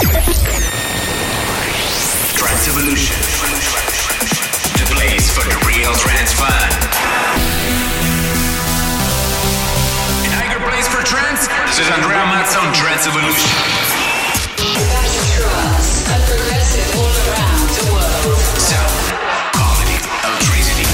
Trance Evolution. The place for the real place for this is Matz on Trance Evolution. And progressive all around the world. Sound, electricity.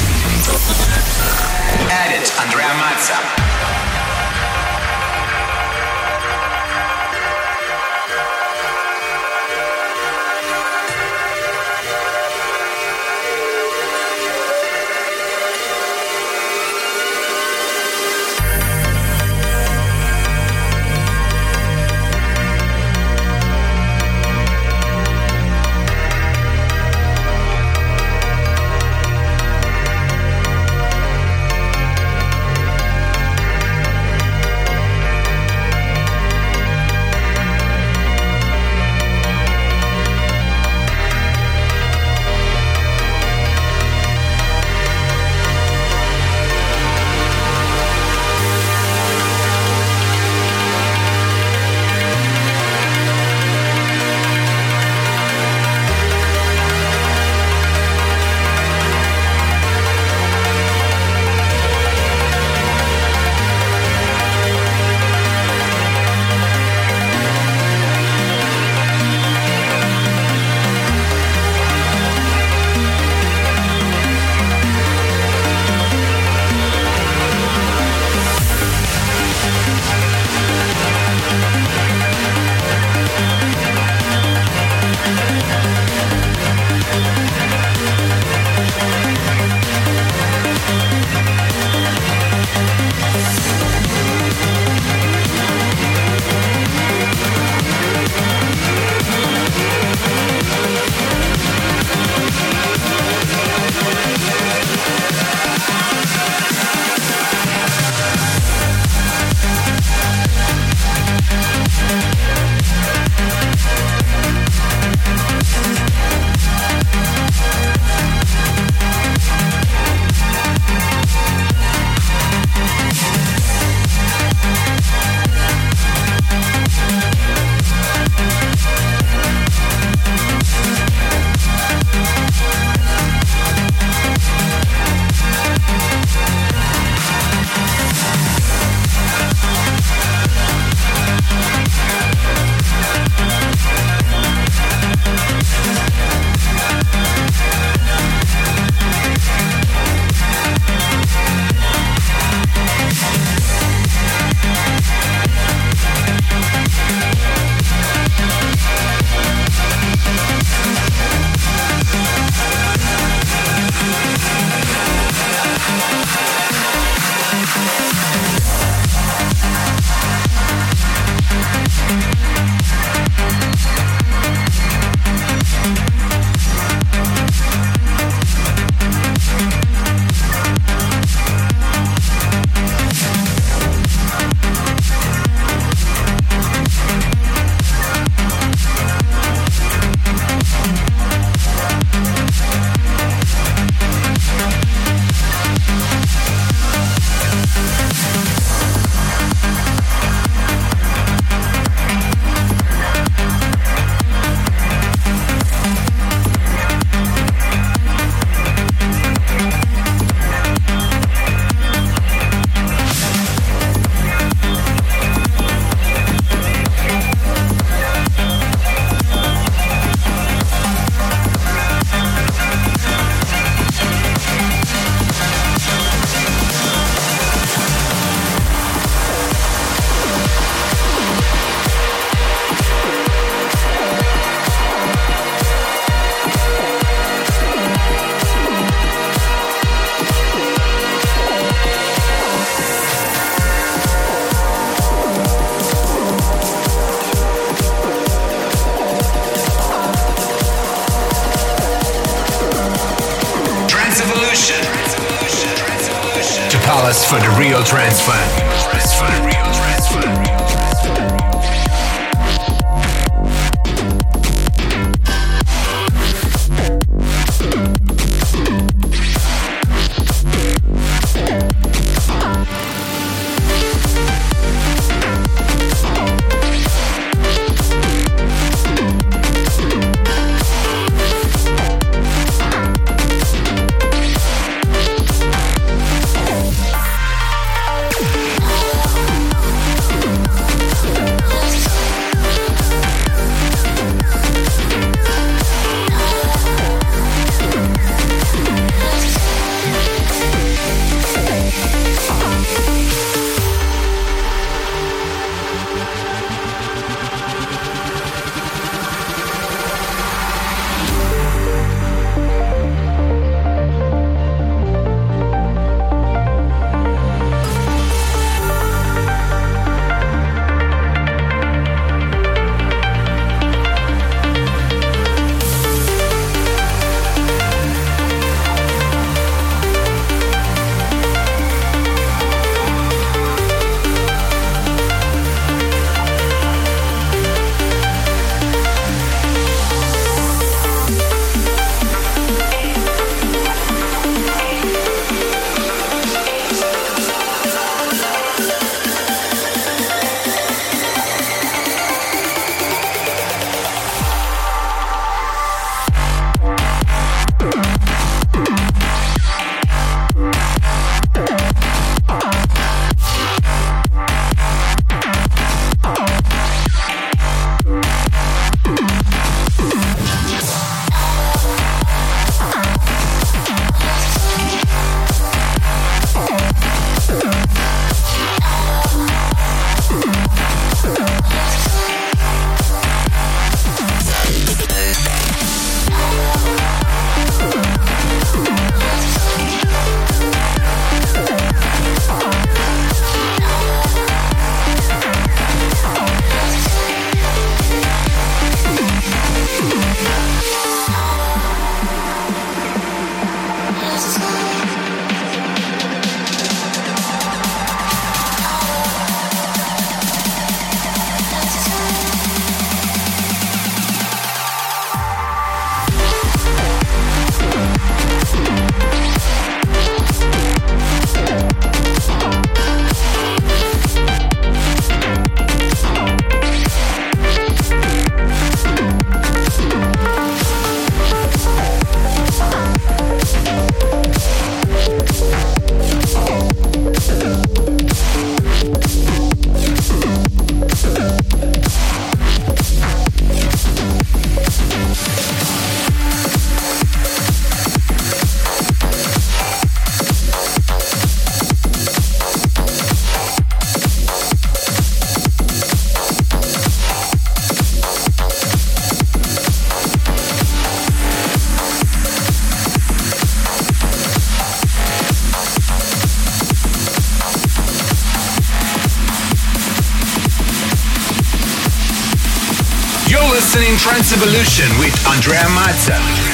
Trance Evolution with Andrea Mazza.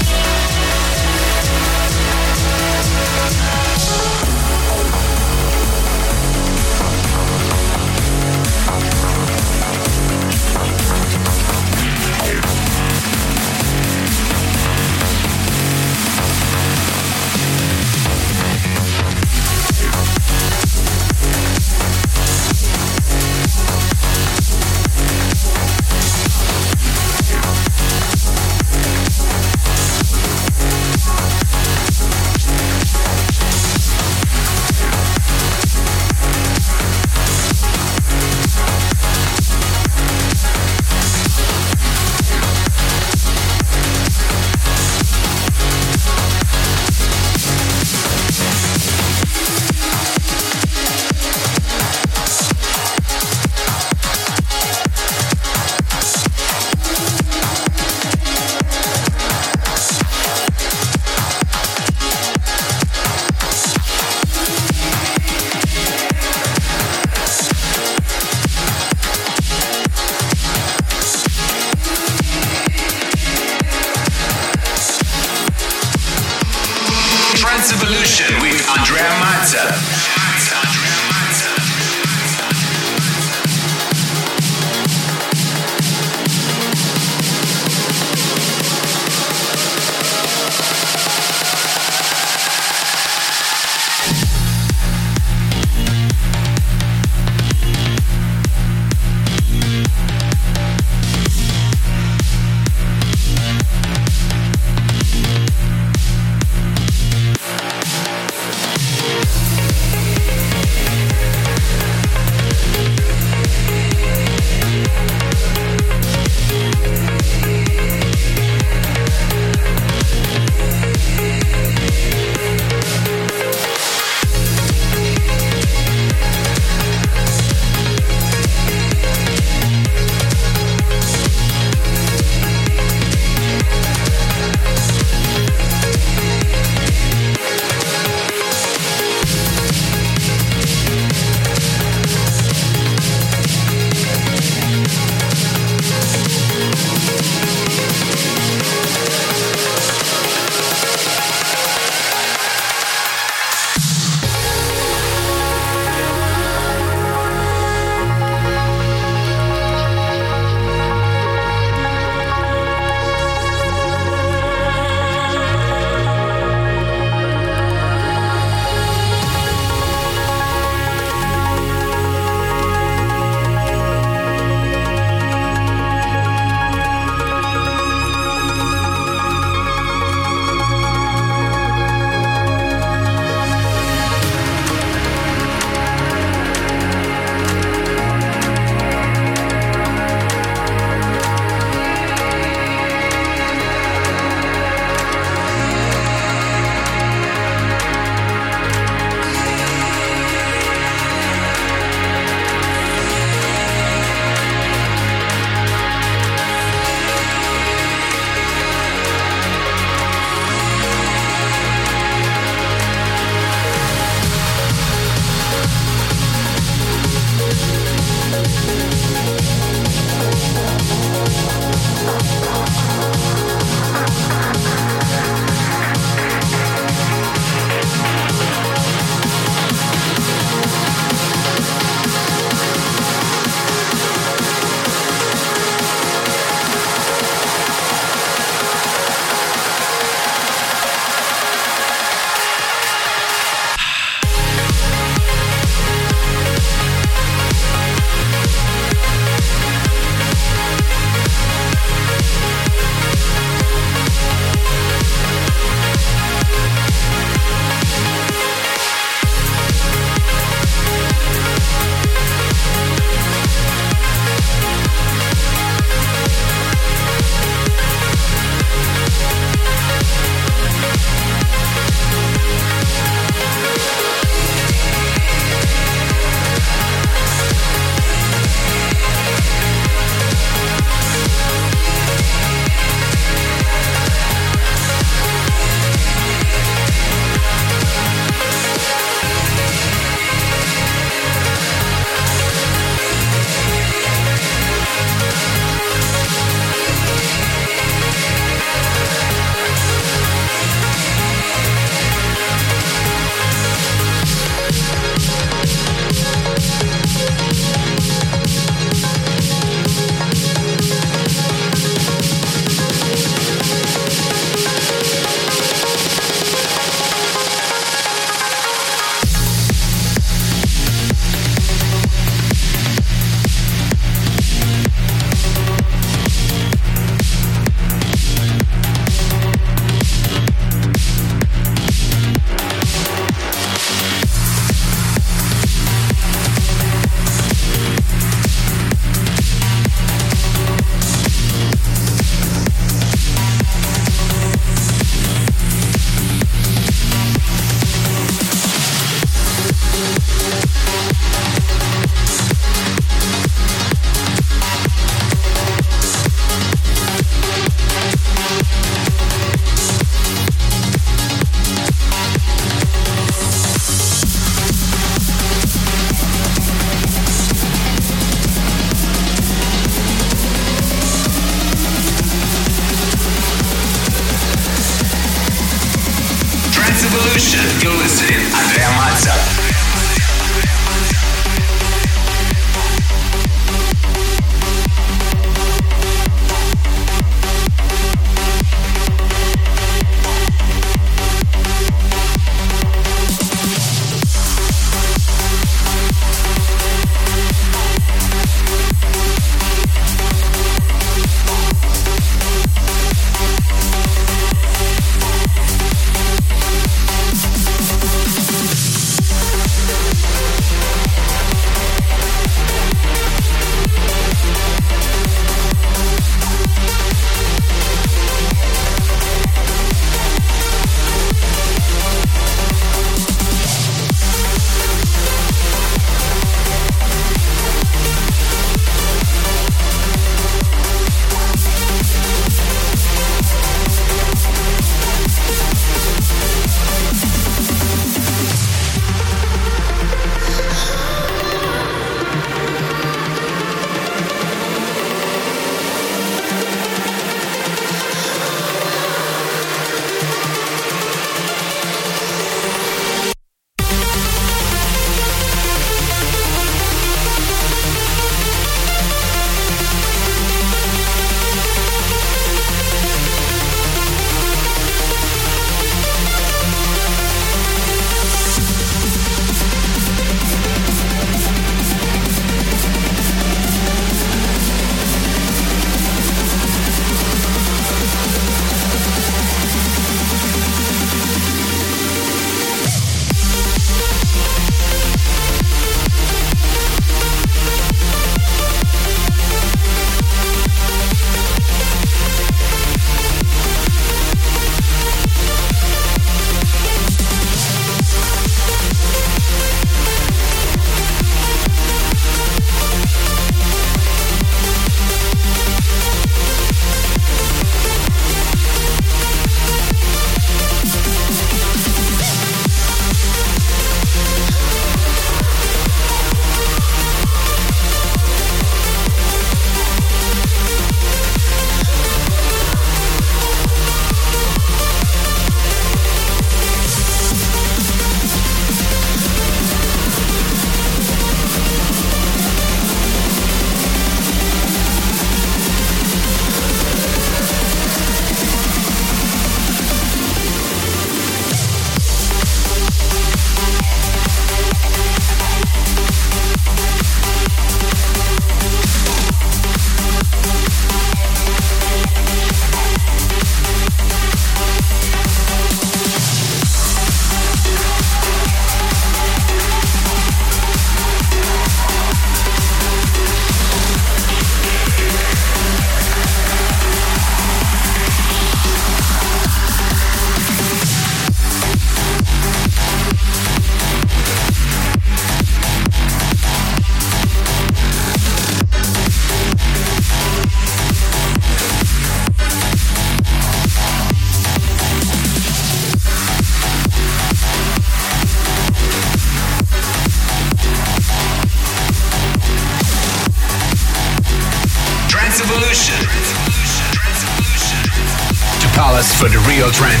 For the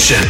Trance Evolution.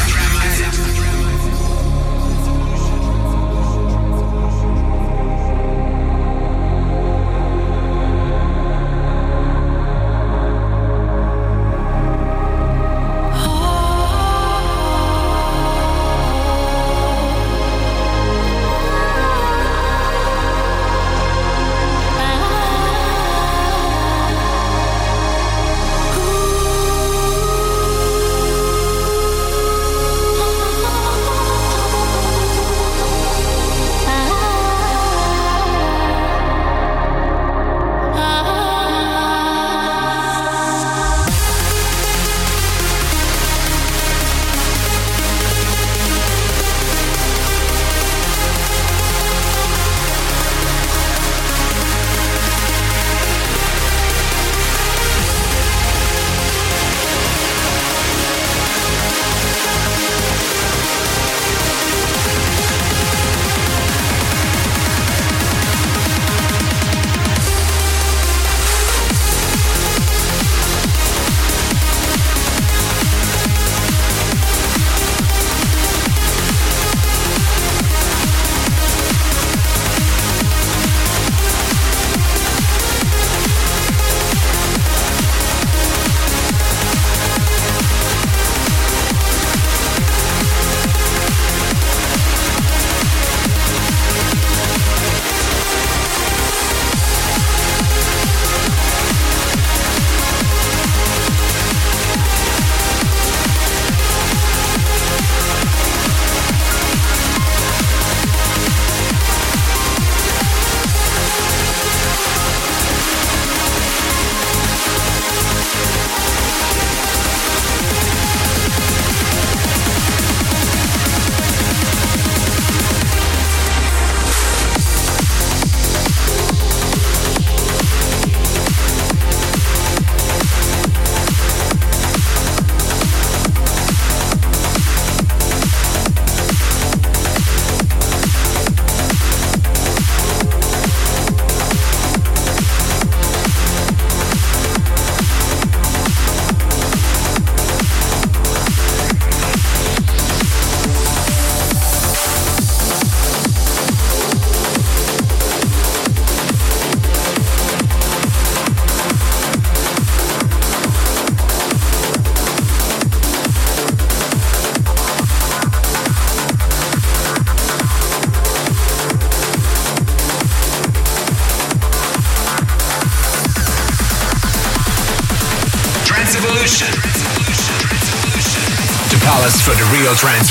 Real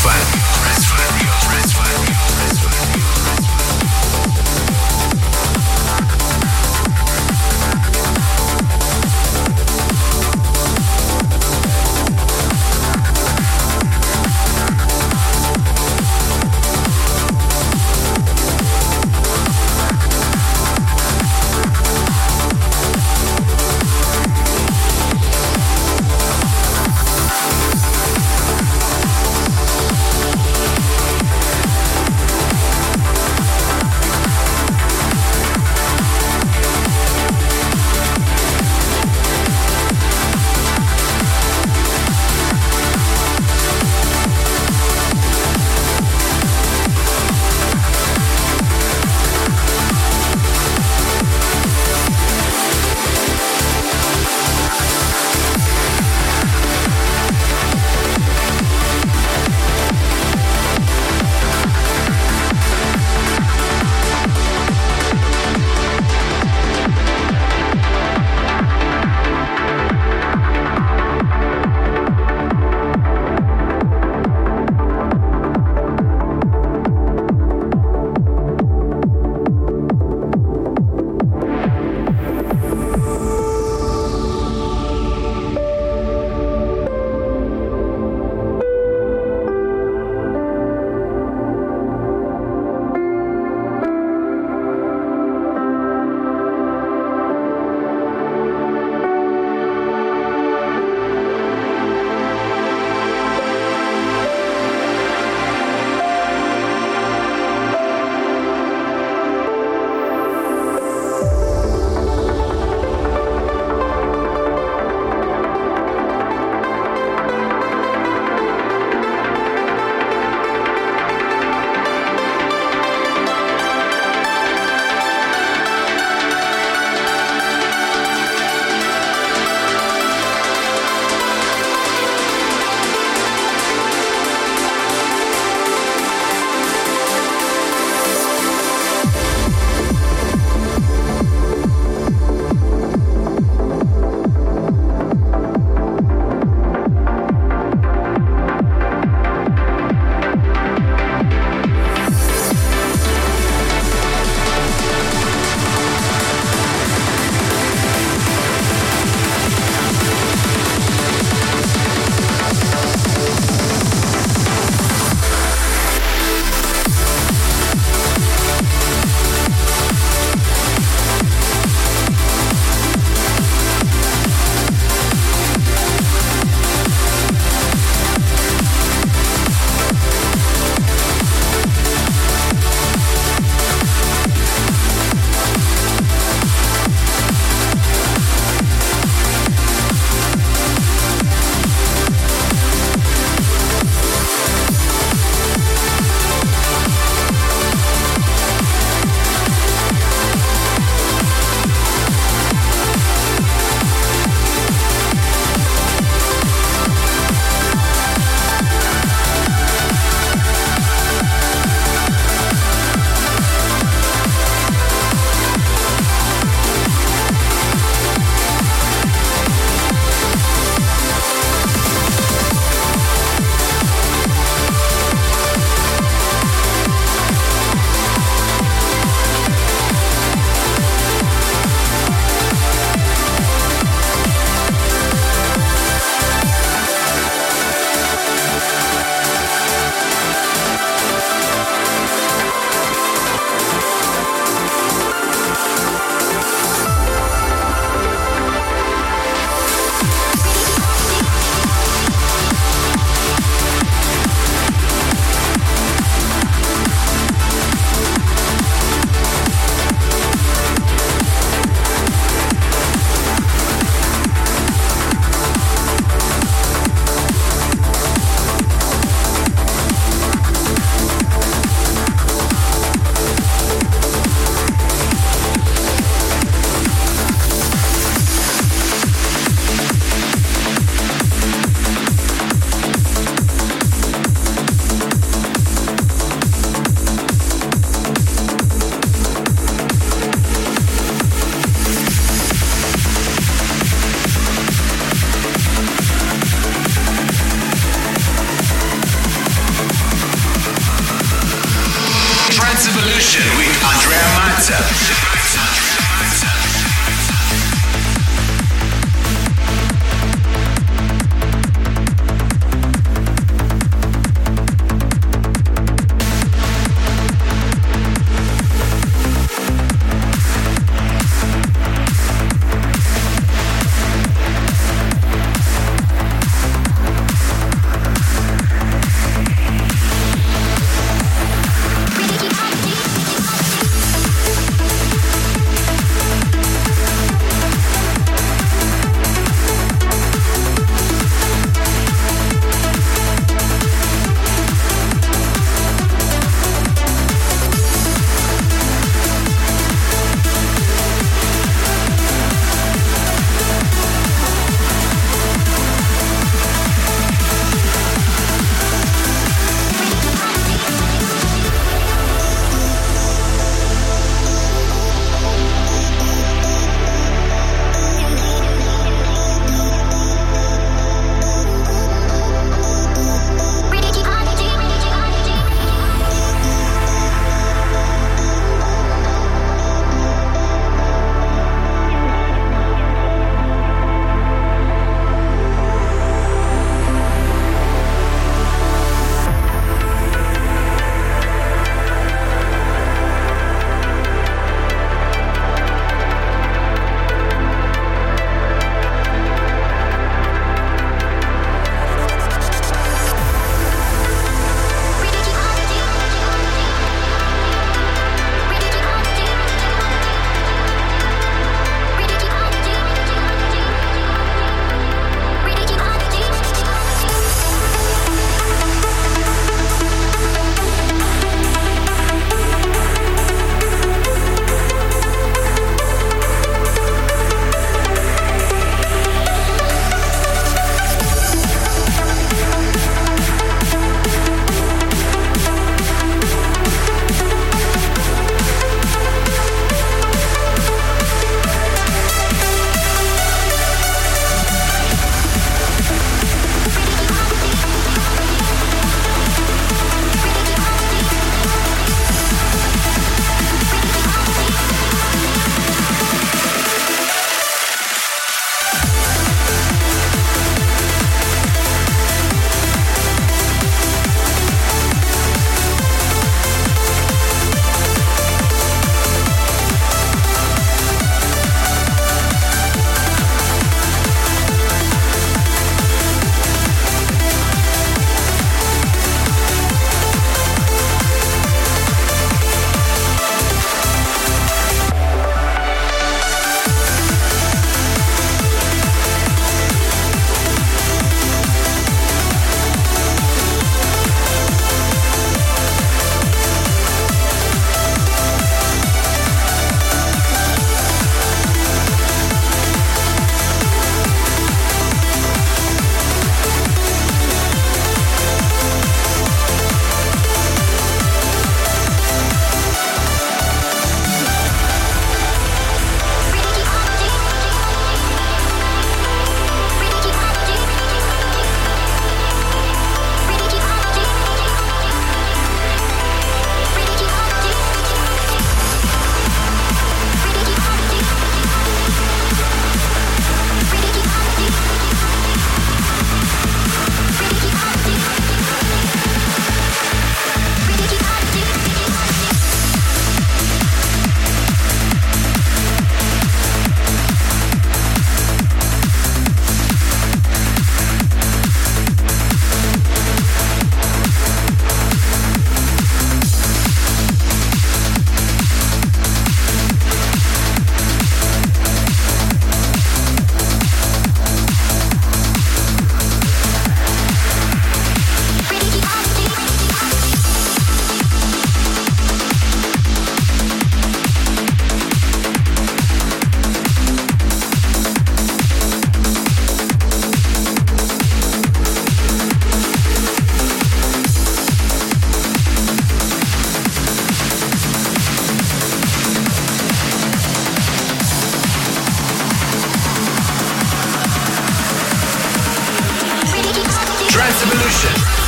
Revolution.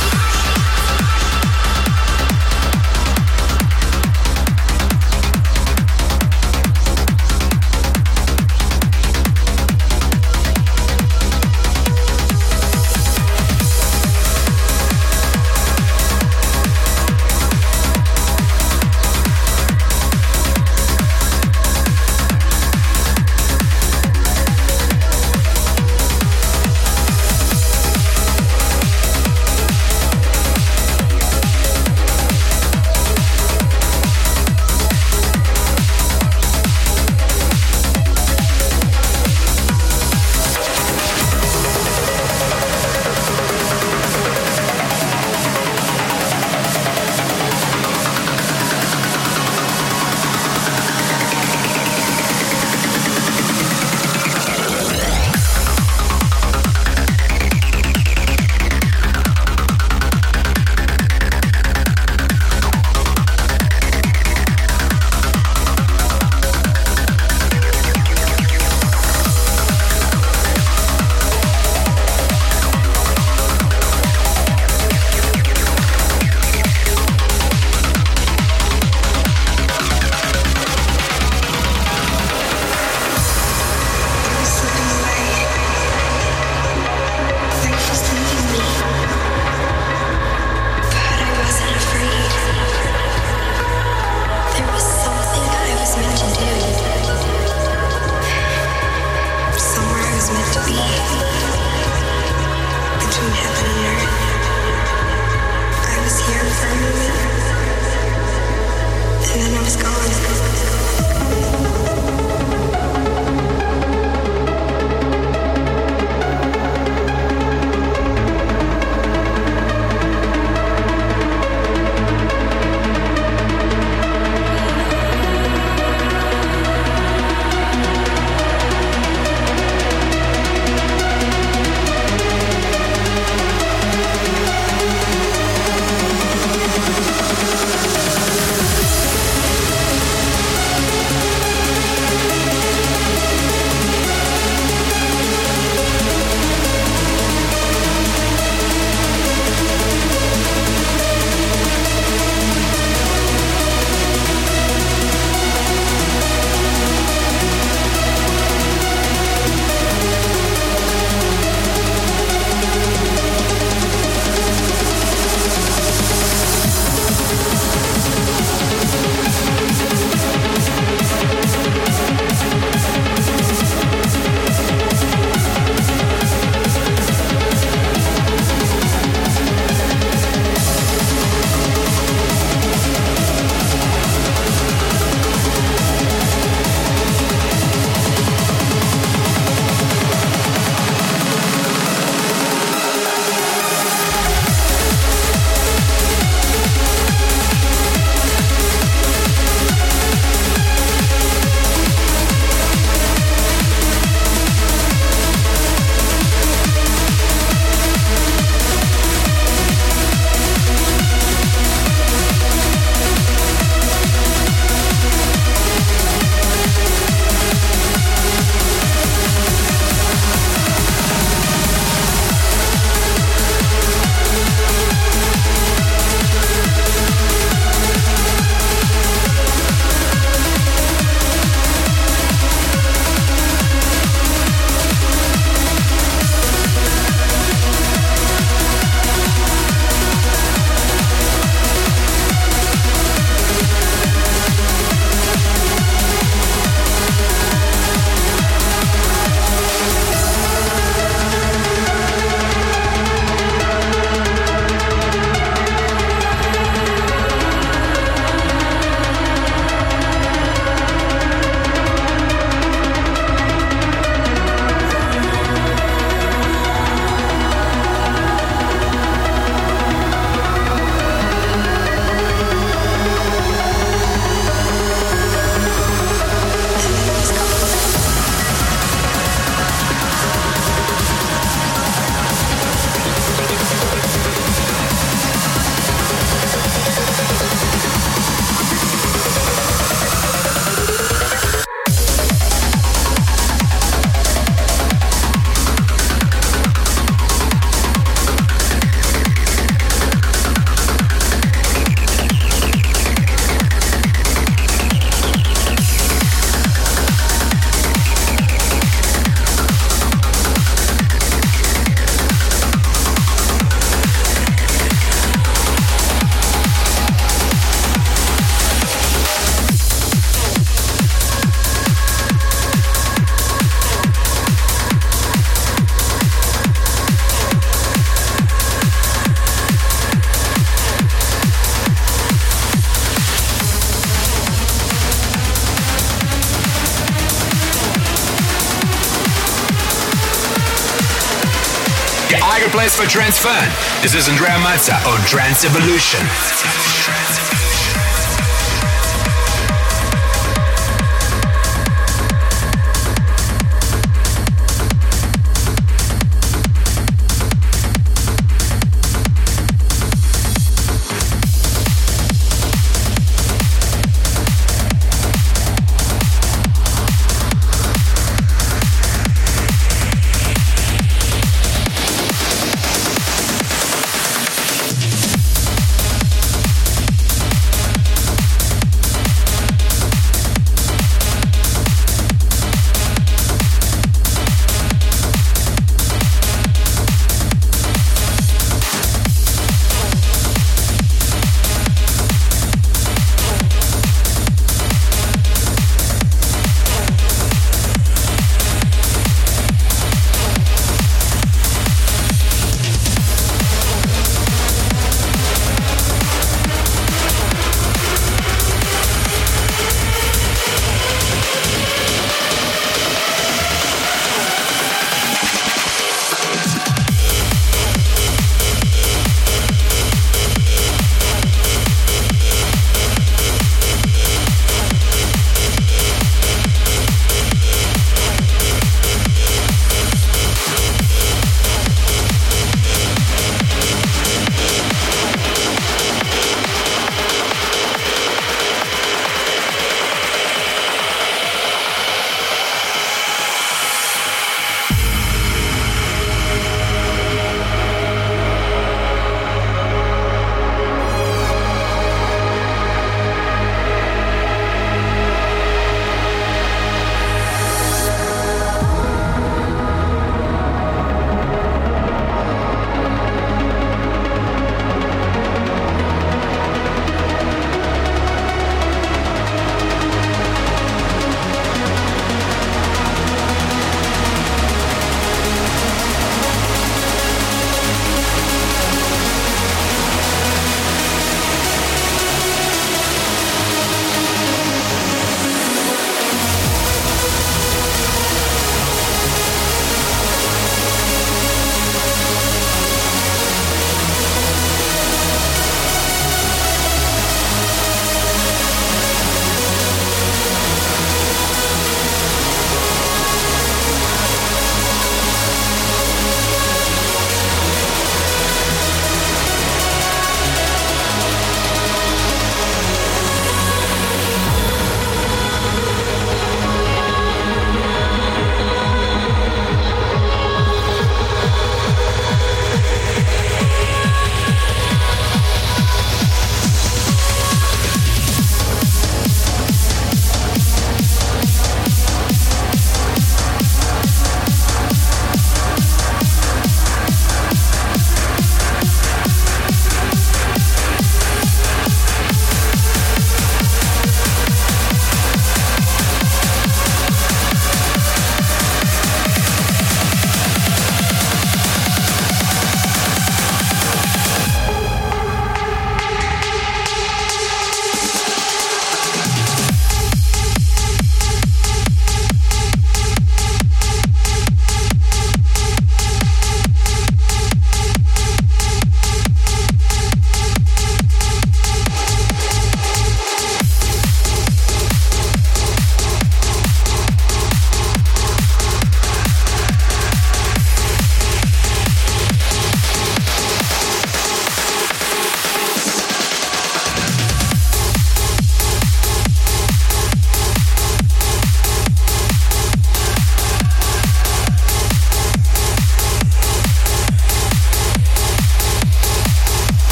For Trance Fun. This is Andrea Mazza on Trance Evolution.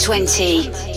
20.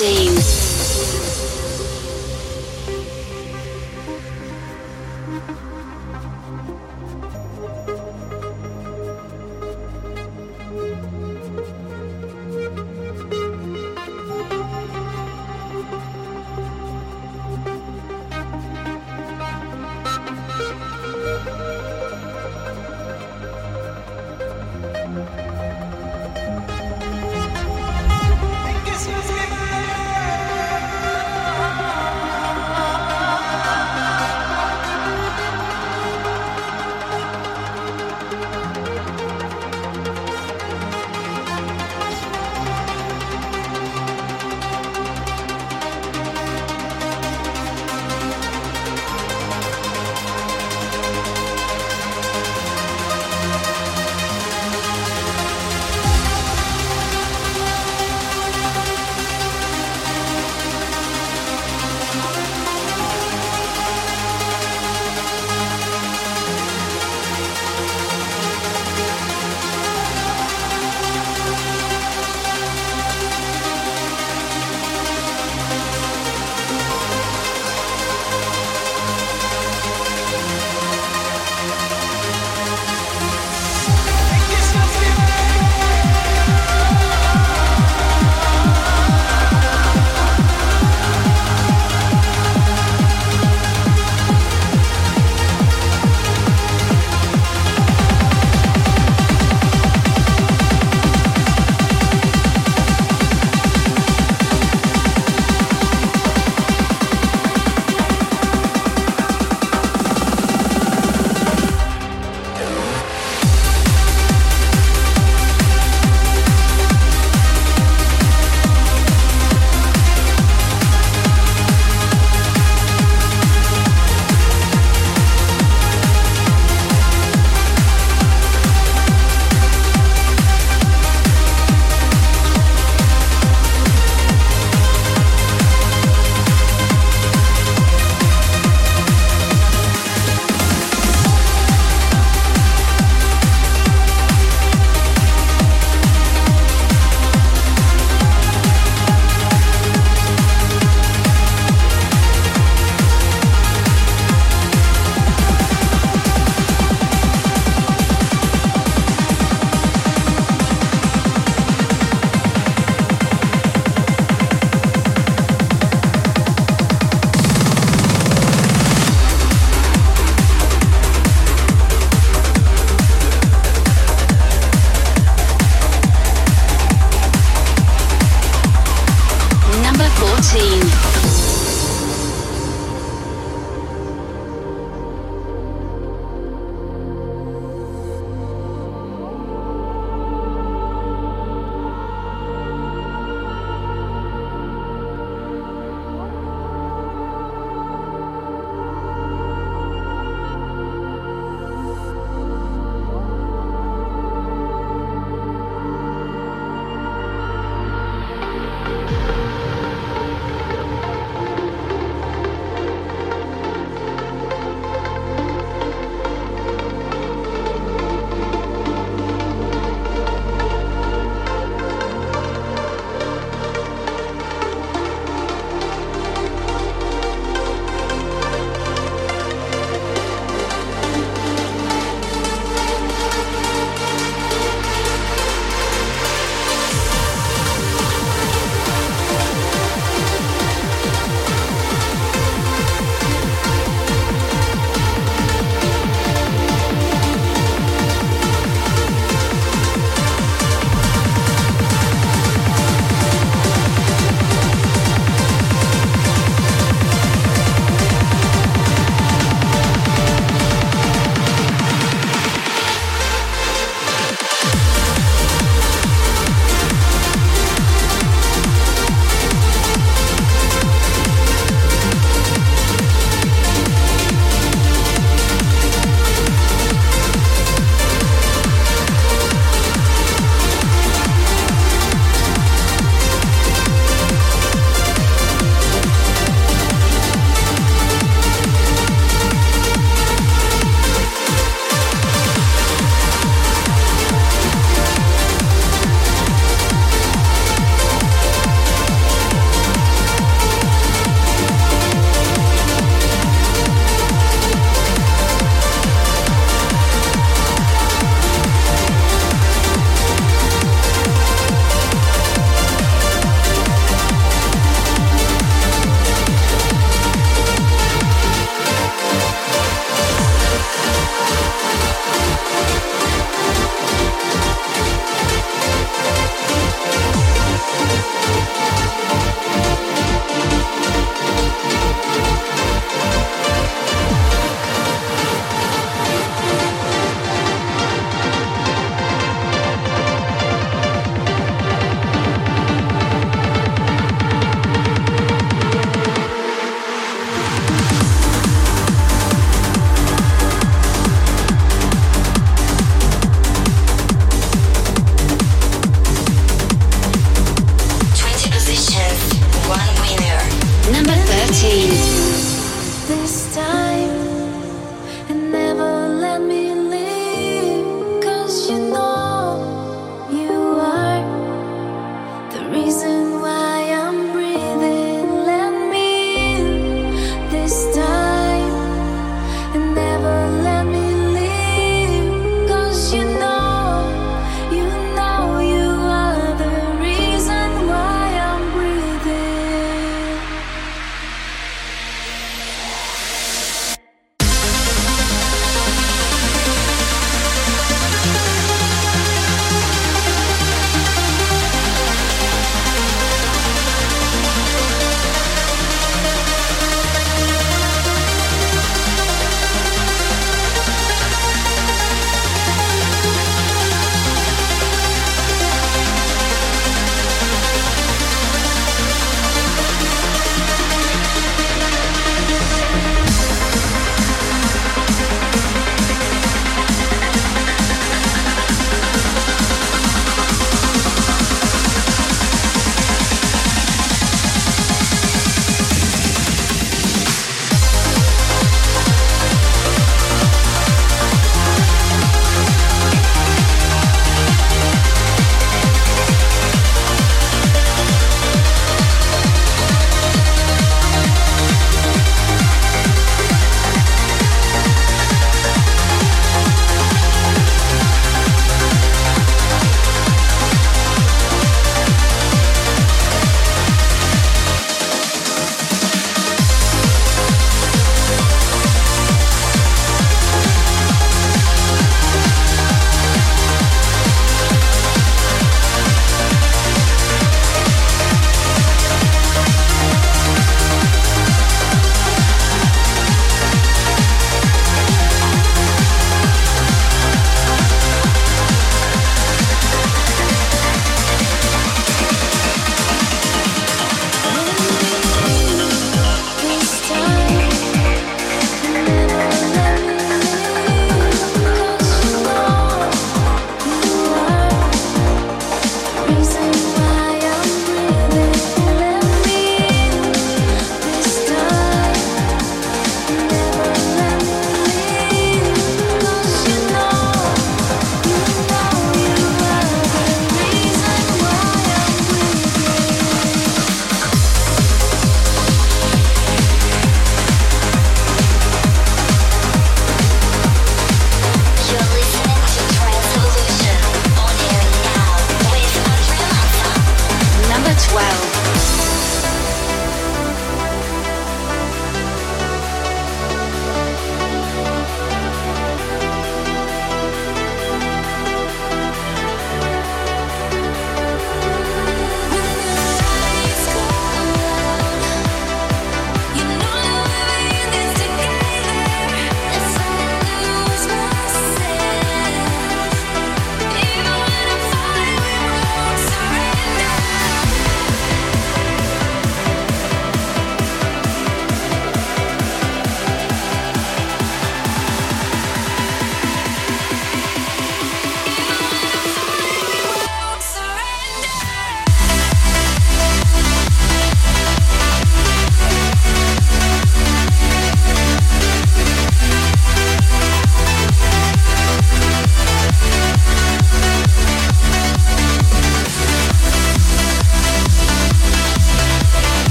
Dean.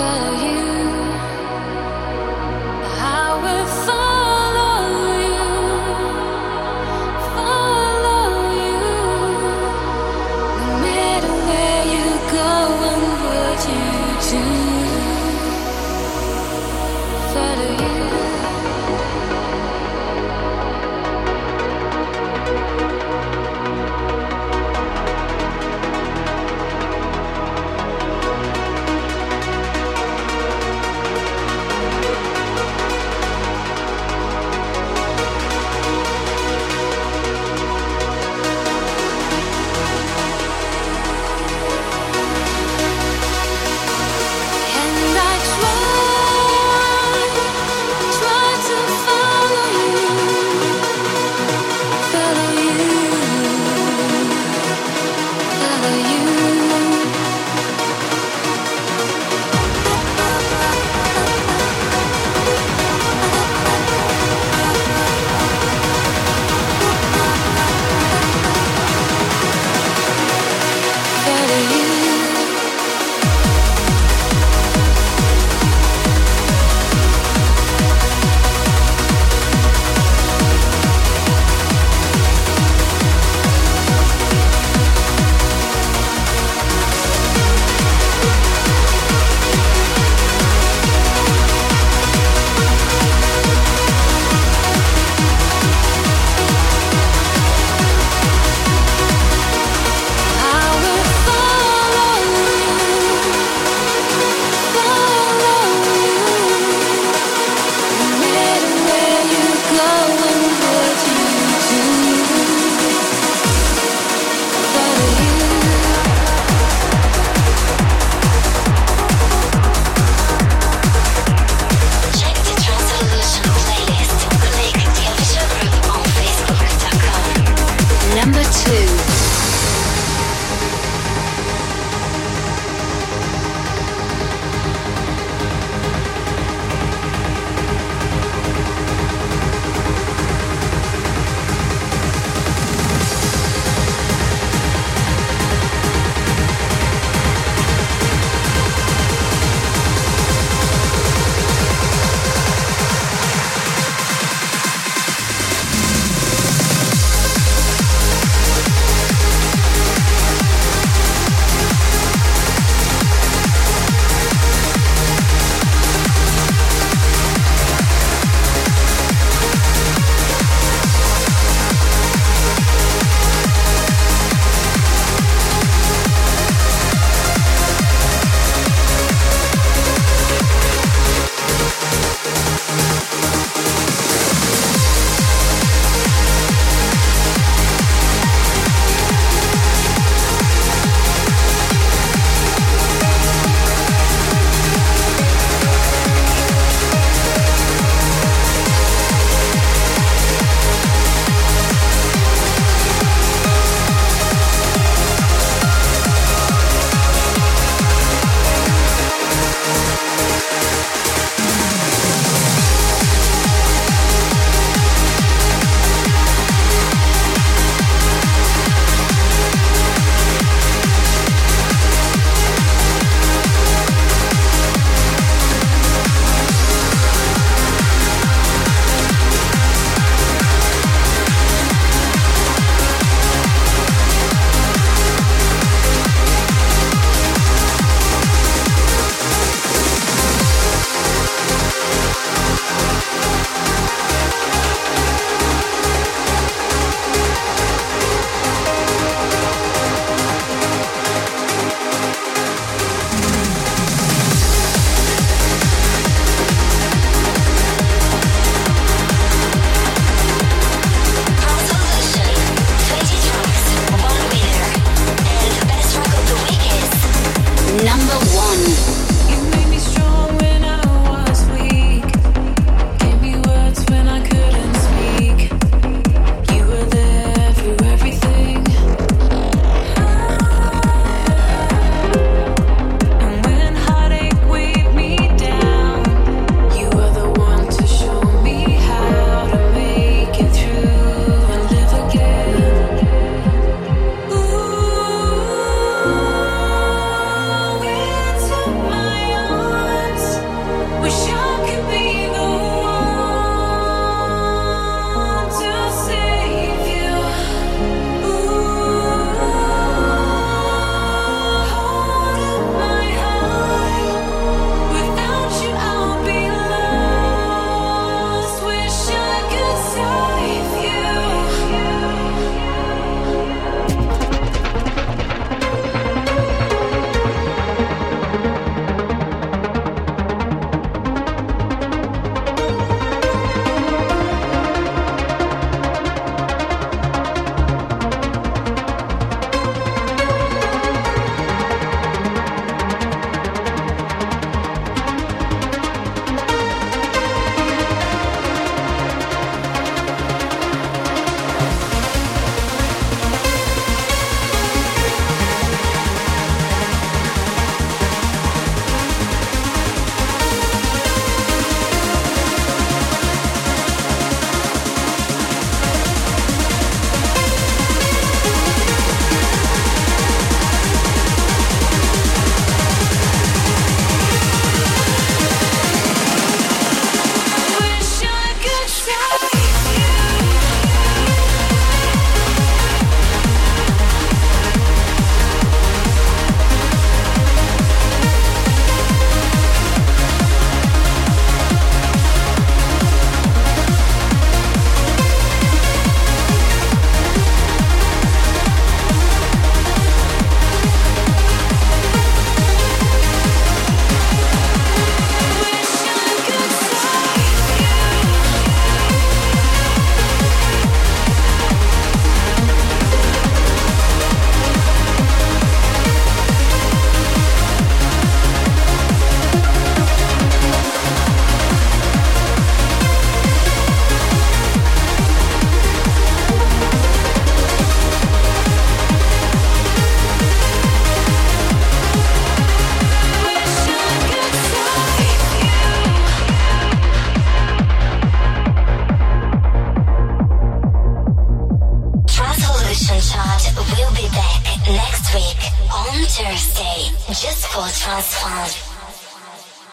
fire